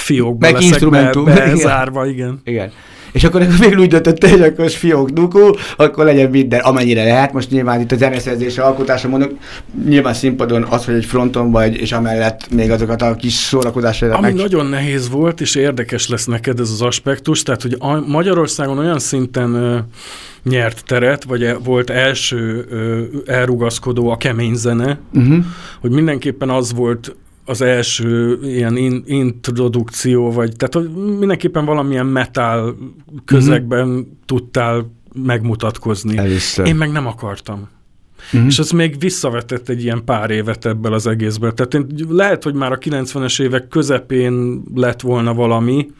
fiókba Meg leszek instrumentum. Be, bezárva, igen. igen. És akkor még úgy döntött, hogy akkor fiók dukú, akkor legyen minden, amennyire lehet. Most nyilván itt a zeneszerzés, alkotása mondok, nyilván színpadon az, hogy egy fronton vagy, és amellett még azokat a kis szórakozásokat. Ami meg... nagyon nehéz volt, és érdekes lesz neked ez az aspektus, tehát hogy a Magyarországon olyan szinten ö, nyert teret, vagy e, volt első ö, elrugaszkodó a kemény zene, uh-huh. hogy mindenképpen az volt az első ilyen in, introdukció, vagy tehát hogy mindenképpen valamilyen metal közegben mm-hmm. tudtál megmutatkozni. Először. Én meg nem akartam. Mm-hmm. És az még visszavetett egy ilyen pár évet ebből az egészből. Tehát én, lehet, hogy már a 90-es évek közepén lett volna valami,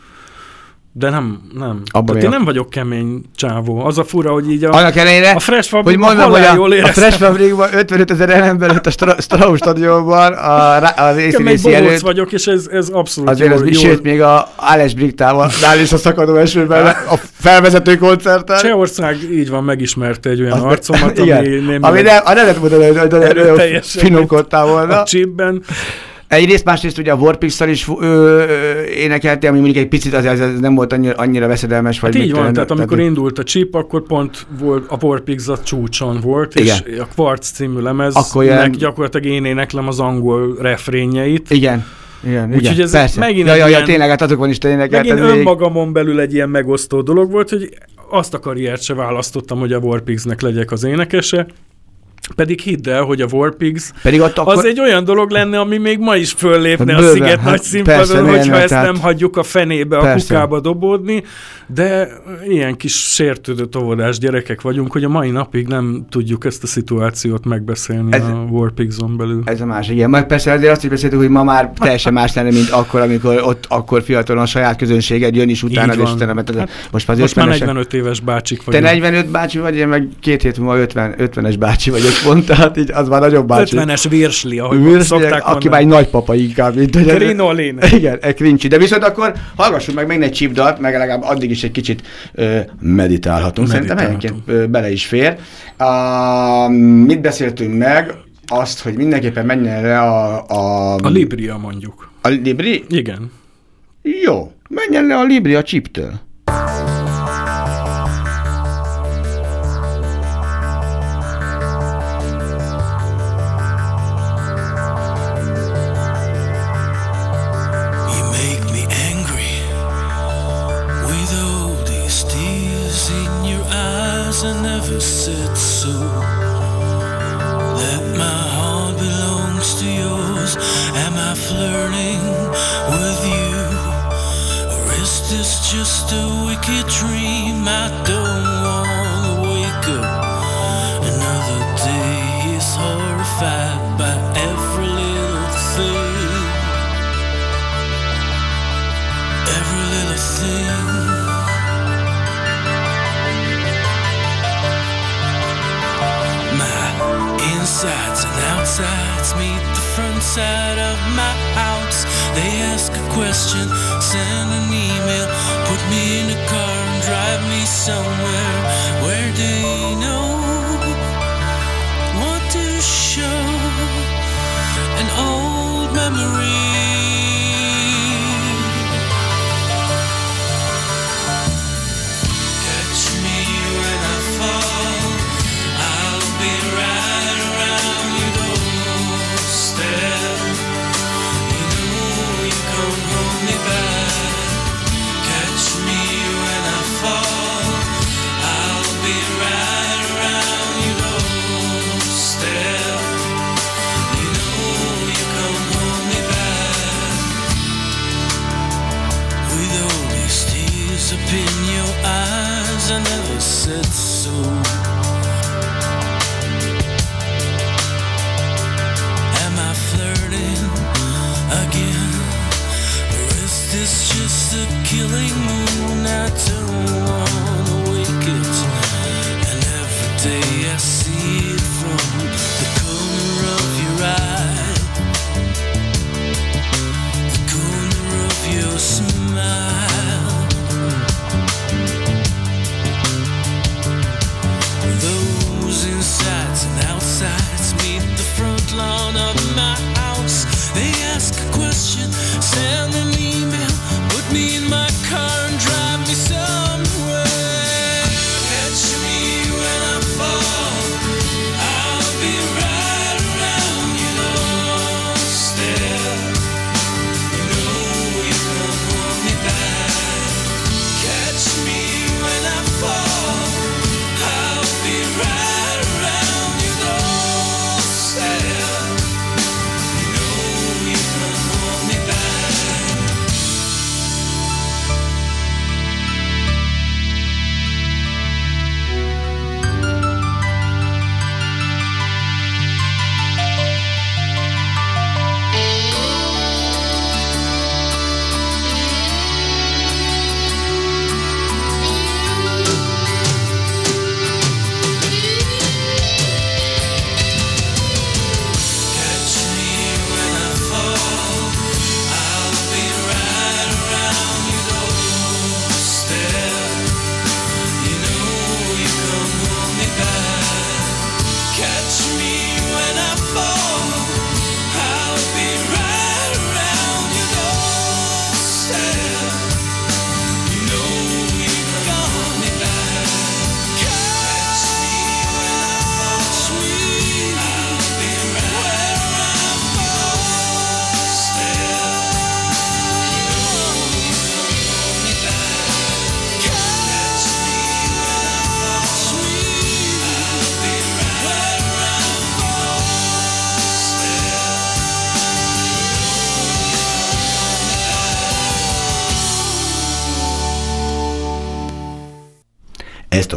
de nem, nem. Abban Tehát én nem vagyok kemény csávó. Az a fura, hogy így a, Annak ellenére, a Fresh Fabrikban hogy mondom, hogy a, jól a Fresh Fabrikban 55 ezer ember lett a Strauss stadionban a, az ACDC előtt. vagyok, és ez, ez abszolút Azért jól, az, jól. Sőt, még a Alex Briktával, nál is a szakadó esőben, a felvezető koncerten. Csehország így van, megismerte egy olyan arcomat, igen, ami nem... Ami nem, a nevet mondani, hogy finomkodtál volna. A chipben. Egyrészt, másrészt ugye a warpix is ö, ö, énekelte, ami mondjuk egy picit az, az nem volt annyira, annyira veszedelmes. Vagy hát így van, tehát amikor tehát, indult a chip, akkor pont volt, a Warpix a csúcson volt, igen. és a Quartz című lemez, akkor ilyen... gyakorlatilag én éneklem az angol refrényeit. Igen. Igen, Úgyhogy ez persze. megint ja, ja, ja, tényleg, hát azokon is tényleg. Megint önmagamon belül egy ilyen megosztó dolog volt, hogy azt a karriert se választottam, hogy a Warpix-nek legyek az énekese, pedig hidd el, hogy a Warpigs Pedig ott akkor... az egy olyan dolog lenne, ami még ma is föllépne hát, a Sziget hát, nagy színpadon, hogyha ezt tehát... nem hagyjuk a fenébe, persze. a kukába dobódni, de ilyen kis sértődő tovodás gyerekek vagyunk, hogy a mai napig nem tudjuk ezt a szituációt megbeszélni ez, a Warpigs-on belül. Ez a másik, igen. Meg persze azért azt is beszéltük, hogy ma már teljesen más lenne, mint akkor, amikor ott akkor fiatalon a saját közönséged jön is utána, és utána, mert hát, most már, most már 45 éves bácsik vagyunk. Te 45 bácsi vagy, én meg két hét múlva 50, 50-es bácsi vagyok pont, tehát így az már nagyon bácsi. 50-es virsli, ahogy virsli, szokták Aki már egy nagypapa inkább. Mint, hogy Krinolin. Igen, egy krincsi. De viszont akkor hallgassuk meg még egy csipdalt, meg legalább addig is egy kicsit ö, meditálhatunk. Szerintem egyébként bele is fér. Uh, mit beszéltünk meg? Azt, hogy mindenképpen menjen le a... A, a Libria mondjuk. A Libri? Igen. Jó, menjen le a Libri a chiptől. I never said so, that my heart belongs to yours. Am I flirting with you? Or is this just a wicked dream? I don't sides meet the front side of my house. They ask a question, send an email, put me in a car and drive me somewhere where do you know what to show. An old memory. sunset soon. Am I flirting again? Or is this just a killing moon? I don't wanna wake it. And every day I see it from the corner of your eye, the corner of your smile.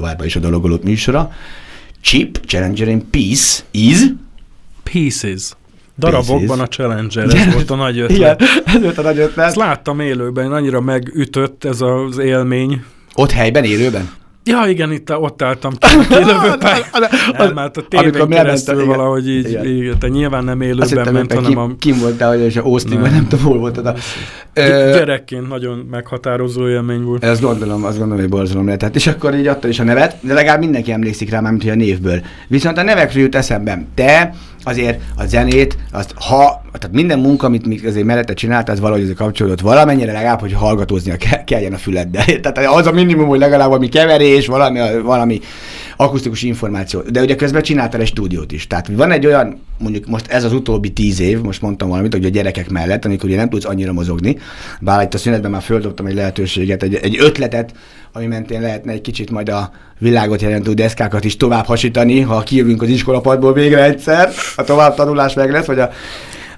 Továbbá is a dologolók műsora. Chip, Challenger and Peace is... Pieces. Darabokban a Challenger, ez volt a nagy ötlet. Igen, ez volt a nagy ötlet. Ezt láttam élőben, annyira megütött ez az élmény. Ott helyben, élőben? Ja, igen, itt ott álltam élőben. nem, hát a tévén keresztül igen. valahogy így, igen. így, te nyilván nem élőben Azt ment, hanem a... Kim voltál, hogy a Austin, nem. nem tudom, hol voltad a... Gyerekként nagyon meghatározó élmény volt. Ezt gondolom, azt gondolom, hogy borzalom lehetett. És akkor így adta is a nevet, de legalább mindenki emlékszik rá, mint hogy a névből. Viszont a nevekről jut eszembe. Te azért a zenét, azt ha, tehát minden munka, amit még azért mellette csinált, az valahogy azért kapcsolódott valamennyire legalább, hogy hallgatóznia ke- kelljen a füleddel. Tehát az a minimum, hogy legalább valami keverés, valami, valami akusztikus információ. De ugye közben csináltál egy stúdiót is. Tehát van egy olyan, mondjuk most ez az utóbbi tíz év, most mondtam valamit, hogy a gyerekek mellett, amikor ugye nem tudsz annyira mozogni, bár itt a szünetben már földobtam egy lehetőséget, egy, egy ötletet, ami mentén lehetne egy kicsit majd a világot jelentő deszkákat is tovább hasítani, ha kijövünk az iskolapadból végre egyszer, a tovább tanulás meg lesz, vagy a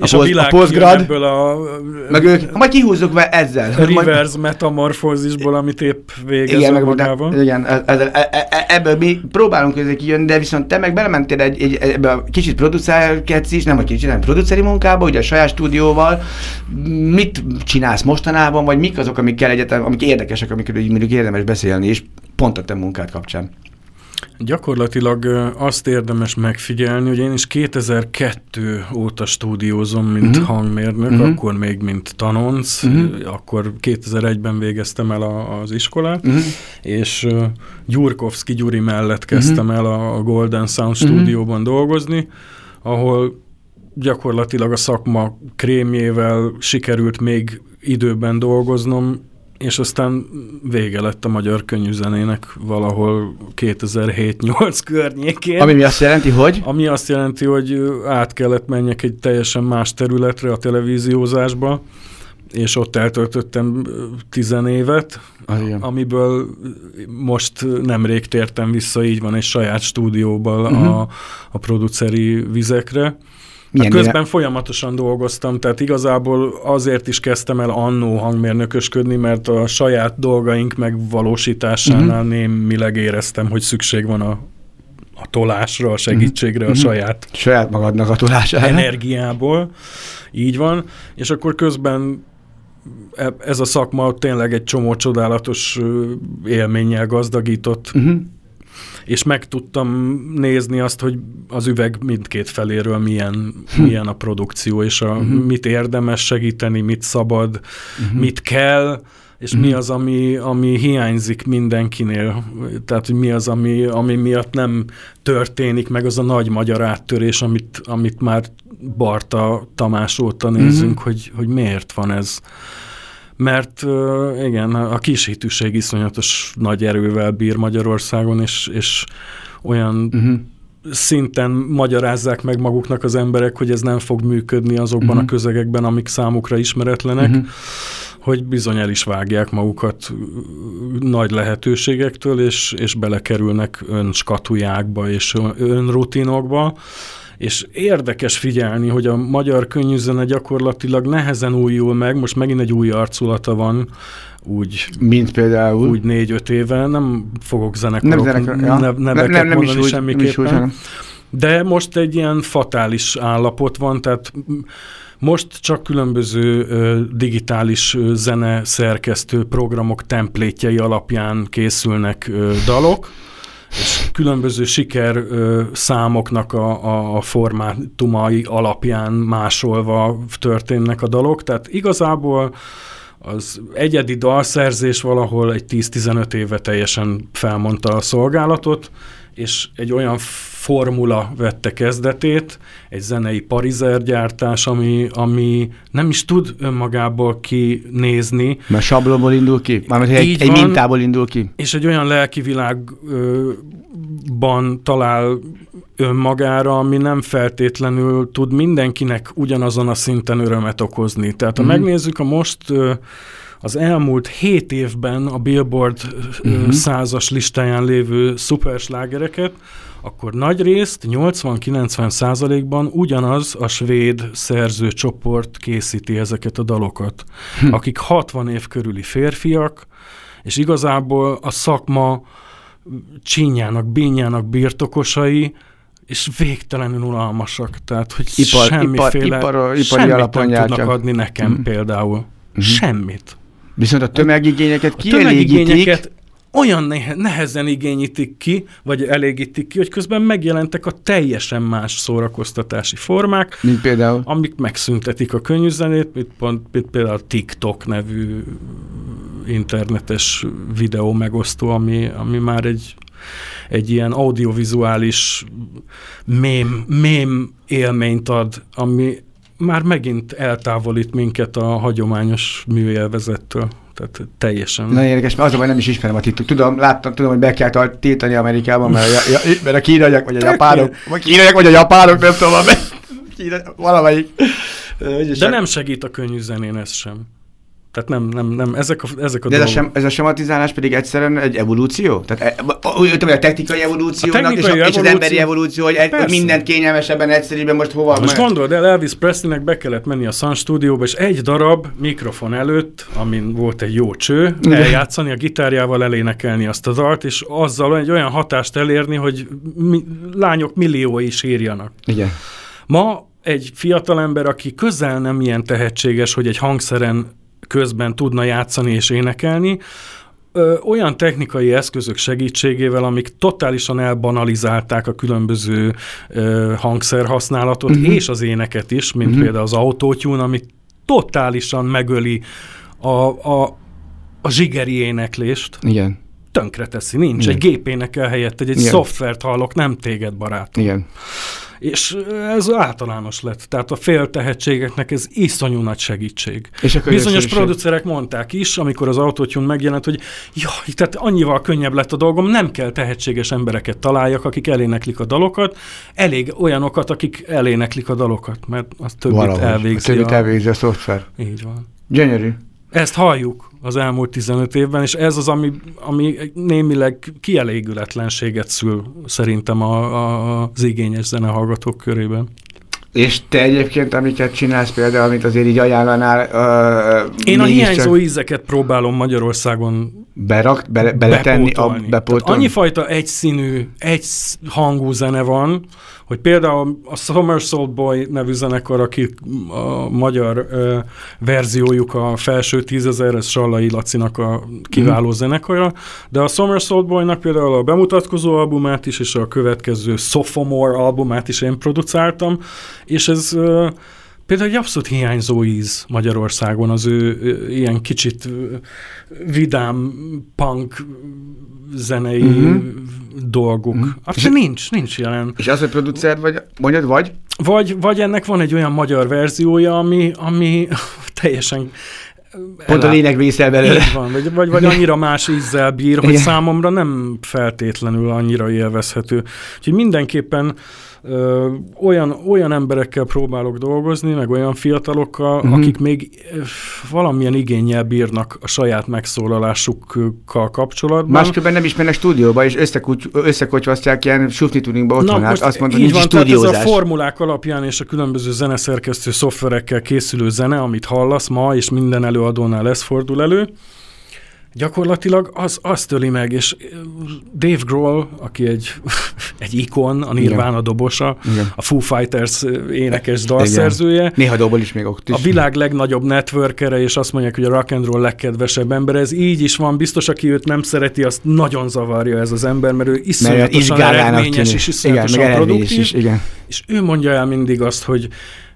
és a, poz, a postgrad, ebből a, meg ők, majd kihúzzuk be ezzel. Reverse metamorfózisból, amit épp végez igen, meg, magával. igen, e- e- e- ebből mi próbálunk ezek kijönni, de viszont te meg belementél egy, egy, ebbe a kicsit producerkedsz is, nem a kicsit, nem produceri munkába, ugye a saját stúdióval. Mit csinálsz mostanában, vagy mik azok, amik kell egyetem, amik érdekesek, amikről mondjuk érdemes beszélni, és pont a te munkád kapcsán? Gyakorlatilag azt érdemes megfigyelni, hogy én is 2002 óta stúdiózom, mint uh-huh. hangmérnök, uh-huh. akkor még mint tanonc, uh-huh. akkor 2001-ben végeztem el a, az iskolát, uh-huh. és uh, Gyurkovszki Gyuri mellett kezdtem uh-huh. el a Golden Sound uh-huh. stúdióban dolgozni, ahol gyakorlatilag a szakma krémjével sikerült még időben dolgoznom, és aztán vége lett a magyar könyvzenének valahol 2007-8 környékén. Ami azt jelenti, hogy? Ami azt jelenti, hogy át kellett menjek egy teljesen más területre a televíziózásba, és ott eltöltöttem tizenévet, ah, amiből most nemrég tértem vissza, így van, egy saját stúdióban uh-huh. a, a produceri vizekre. Milyen hát közben folyamatosan dolgoztam, tehát igazából azért is kezdtem el annó hangmérnökösködni, mert a saját dolgaink megvalósításánál uh-huh. némileg éreztem, hogy szükség van a, a tolásra, a segítségre, uh-huh. a mhm. saját... Saját magadnak a tolására. Energiából, így van, és akkor közben e, ez a szakma tényleg egy csomó csodálatos élménnyel gazdagított, uh-huh. És meg tudtam nézni azt, hogy az üveg mindkét feléről milyen, hm. milyen a produkció, és a, uh-huh. mit érdemes segíteni, mit szabad, uh-huh. mit kell, és mm. mi az, ami, ami hiányzik mindenkinél, tehát hogy mi az, ami, ami miatt nem történik meg az a nagy magyar áttörés, amit, amit már Barta Tamás óta nézünk, mm-hmm. hogy, hogy miért van ez. Mert igen, a kisítűség iszonyatos nagy erővel bír Magyarországon, és, és olyan mm-hmm szinten magyarázzák meg maguknak az emberek, hogy ez nem fog működni azokban uh-huh. a közegekben, amik számukra ismeretlenek. Uh-huh hogy bizony el is vágják magukat nagy lehetőségektől, és, és belekerülnek önskatujákba és önrutinokba, és érdekes figyelni, hogy a magyar könnyűzene gyakorlatilag nehezen újul meg, most megint egy új arculata van, úgy... Mint például? Úgy négy-öt éve, nem fogok zenekarok, nem zenekar, ja. neveket nem, nem, nem mondani is úgy, semmiképpen. Is úgy, de most egy ilyen fatális állapot van, tehát most csak különböző ö, digitális ö, zene szerkesztő programok templétjei alapján készülnek ö, dalok, és különböző siker számoknak a, a formátumai alapján másolva történnek a dalok, tehát igazából az egyedi dalszerzés valahol egy 10-15 éve teljesen felmondta a szolgálatot, és egy olyan formula vette kezdetét, egy zenei parizergyártás, ami, ami nem is tud önmagából kinézni. Mert sablonból indul ki? Mármint egy, egy mintából indul ki? És egy olyan lelki világban talál önmagára, ami nem feltétlenül tud mindenkinek ugyanazon a szinten örömet okozni. Tehát ha mm. megnézzük a most az elmúlt hét évben a Billboard uh-huh. százas listáján lévő szuperslágereket, akkor nagy részt, 80-90 százalékban ugyanaz a svéd szerzőcsoport készíti ezeket a dalokat, hm. akik 60 év körüli férfiak, és igazából a szakma csínyának, bényának birtokosai, és végtelenül unalmasak, tehát hogy ipar, semmiféle, ipar, ipar, ipari semmit nem tudnak adni nekem mm. például. Mm. Semmit. Viszont a tömegigényeket kielégítik. A tömegigényeket olyan nehezen igényítik ki, vagy elégítik ki, hogy közben megjelentek a teljesen más szórakoztatási formák. Mint például? Amik megszüntetik a könnyűzenét, mint, pont, mint például a TikTok nevű internetes videó megosztó, ami, ami már egy, egy ilyen audiovizuális mém, mém élményt ad, ami már megint eltávolít minket a hagyományos műélvezettől. Tehát teljesen. Nagyon érdekes, mert az a nem is ismerem a TikTok. Tudom, láttam, tudom, hogy be kell tiltani Amerikában, mert a, ja, mert a kínaiak vagy a japánok, vagy kínaiak vagy a japánok, nem tudom, valamelyik. De nem segít a könnyű zenén ez sem. Tehát nem, nem, nem, ezek a, ezek a De ez a, sem, ez a sematizálás pedig egyszerűen egy evolúció? Tehát e, úgy a technikai evolúciónak a technikai és, a, evolúció, és az emberi evolúció, hogy egy, mindent kényelmesebben, egyszerűbben most hova... Most mert... gondolod el, Elvis Presleynek be kellett menni a Sun stúdióba, és egy darab mikrofon előtt, amin volt egy jó cső, eljátszani a gitárjával, elénekelni azt a dalt, és azzal egy olyan hatást elérni, hogy mi, lányok milliói sírjanak. Igen. Ma egy fiatalember, aki közel nem ilyen tehetséges, hogy egy hangszeren közben tudna játszani és énekelni, ö, olyan technikai eszközök segítségével, amik totálisan elbanalizálták a különböző ö, hangszerhasználatot uh-huh. és az éneket is, mint uh-huh. például az autótyún, ami totálisan megöli a, a, a zsigeri éneklést. Igen. Tönkre teszi, nincs. Igen. Egy gép énekel helyett, egy, egy szoftvert hallok, nem téged, barátom. Igen és ez általános lett. Tehát a fél tehetségeknek ez iszonyú nagy segítség. És Bizonyos producerek mondták is, amikor az autótyún megjelent, hogy jaj, tehát annyival könnyebb lett a dolgom, nem kell tehetséges embereket találjak, akik eléneklik a dalokat, elég olyanokat, akik eléneklik a dalokat, mert az többit Valahogy. elvégzi. A többit elvégzi a szoftver. Így van. Gyönyörű. Ezt halljuk az elmúlt 15 évben, és ez az, ami, ami némileg kielégületlenséget szül szerintem a, a, az igényes zenehallgatók körében. És te egyébként, amiket csinálsz például, amit azért így ajánlanál? Uh, Én a hiányzó csak... ízeket próbálom Magyarországon berak, be, beletenni, a, bepótolni. Annyi fajta egyszínű, egy hangú zene van, hogy például a Somersault Boy nevű zenekar, aki a magyar ö, verziójuk a felső tízezer, ez Sallai Lacinak a kiváló mm. zenekara, de a Somersault Boynak például a bemutatkozó albumát is, és a következő Sophomore albumát is én producáltam, és ez ö, Például egy abszolút hiányzó íz Magyarországon az ő ilyen kicsit vidám punk zenei uh-huh. dolguk. Uh-huh. Azt nincs, nincs jelen. És az, hogy producer vagy, mondjad, vagy? Vagy, vagy ennek van egy olyan magyar verziója, ami, ami teljesen Pont a lényeg vészel belőle. van, vagy, vagy, vagy annyira más ízzel bír, hogy Igen. számomra nem feltétlenül annyira élvezhető. Úgyhogy mindenképpen ö, olyan, olyan emberekkel próbálok dolgozni, meg olyan fiatalokkal, uh-huh. akik még valamilyen igényel bírnak a saját megszólalásukkal kapcsolatban. Másképpen nem is mennek stúdióba, és összekocsvasztják ilyen sufni tuningba otthon, Na, hát azt mondod, hogy nincs van, ez a formulák alapján és a különböző zeneszerkesztő szoftverekkel készülő zene, amit hallasz ma, és minden előadónál ez fordul elő, gyakorlatilag az, az töli meg, és Dave Grohl, aki egy, egy ikon, a Nirvana dobosa, Igen. a Foo Fighters énekes dalszerzője. Igen. Néha dobol is még ott is. A világ legnagyobb networkere, és azt mondják, hogy a rock and roll legkedvesebb ember. Ez így is van, biztos, aki őt nem szereti, azt nagyon zavarja ez az ember, mert ő iszonyatosan eredményes és iszonyatosan produktív. Is, igen. És ő mondja el mindig azt, hogy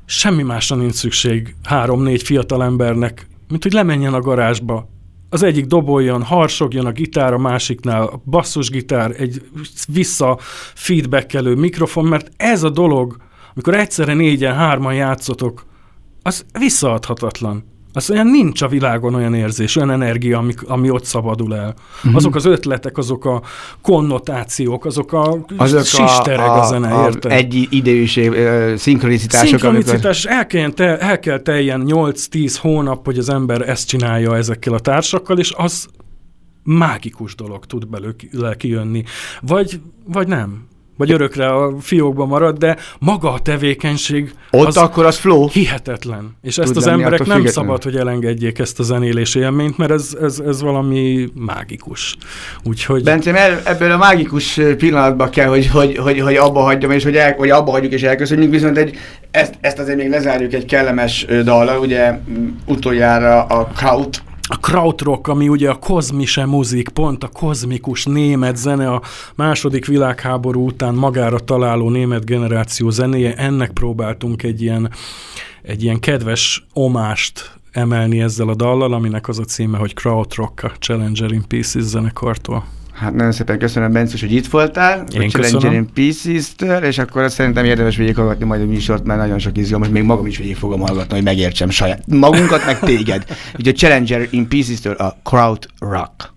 semmi másra nincs szükség három-négy fiatal embernek, mint hogy lemenjen a garázsba, az egyik doboljon, harsogjon a gitár, a másiknál a basszusgitár, egy vissza feedbackelő mikrofon, mert ez a dolog, amikor egyszerre négyen, hárman játszotok, az visszaadhatatlan. Azt mondja, nincs a világon olyan érzés, olyan energia, ami, ami ott szabadul el. Uh-huh. Azok az ötletek, azok a konnotációk, azok a azok sistereg a, a, a zene, érted? Egy idejűs uh, szinkronizitások. Szinkronizitás, amikor... el, kell te, el kell teljen 8-10 hónap, hogy az ember ezt csinálja ezekkel a társakkal, és az mágikus dolog tud belőle kijönni. Vagy, vagy nem vagy örökre a fiókban marad, de maga a tevékenység Ott az akkor az flow. Hihetetlen. És ezt az emberek nem szabad, hogy elengedjék ezt a zenélés élményt, mert ez, ez, ez valami mágikus. Úgyhogy... Bence, ebből a mágikus pillanatban kell, hogy, hogy, hogy, hogy abba hagyjam, és hogy, el, hogy abba hagyjuk és elköszönjük, viszont egy, ezt, ezt azért még lezárjuk egy kellemes dallal, ugye utoljára a Kraut a krautrock, ami ugye a kozmise muzik, pont a kozmikus német zene, a második világháború után magára találó német generáció zenéje, ennek próbáltunk egy ilyen, egy ilyen kedves omást emelni ezzel a dallal, aminek az a címe, hogy Krautrock a Challenger in Pieces zenekartól. Hát nagyon szépen köszönöm, Bencus, hogy itt voltál. Én köszönöm. In Pieces-től, és akkor azt szerintem érdemes végighallgatni majd a műsort, mert nagyon sok izgalmas, még magam is végig fogom hallgatni, hogy megértsem saját magunkat, meg téged. Ugye a Challenger in pieces a Crowd Rock.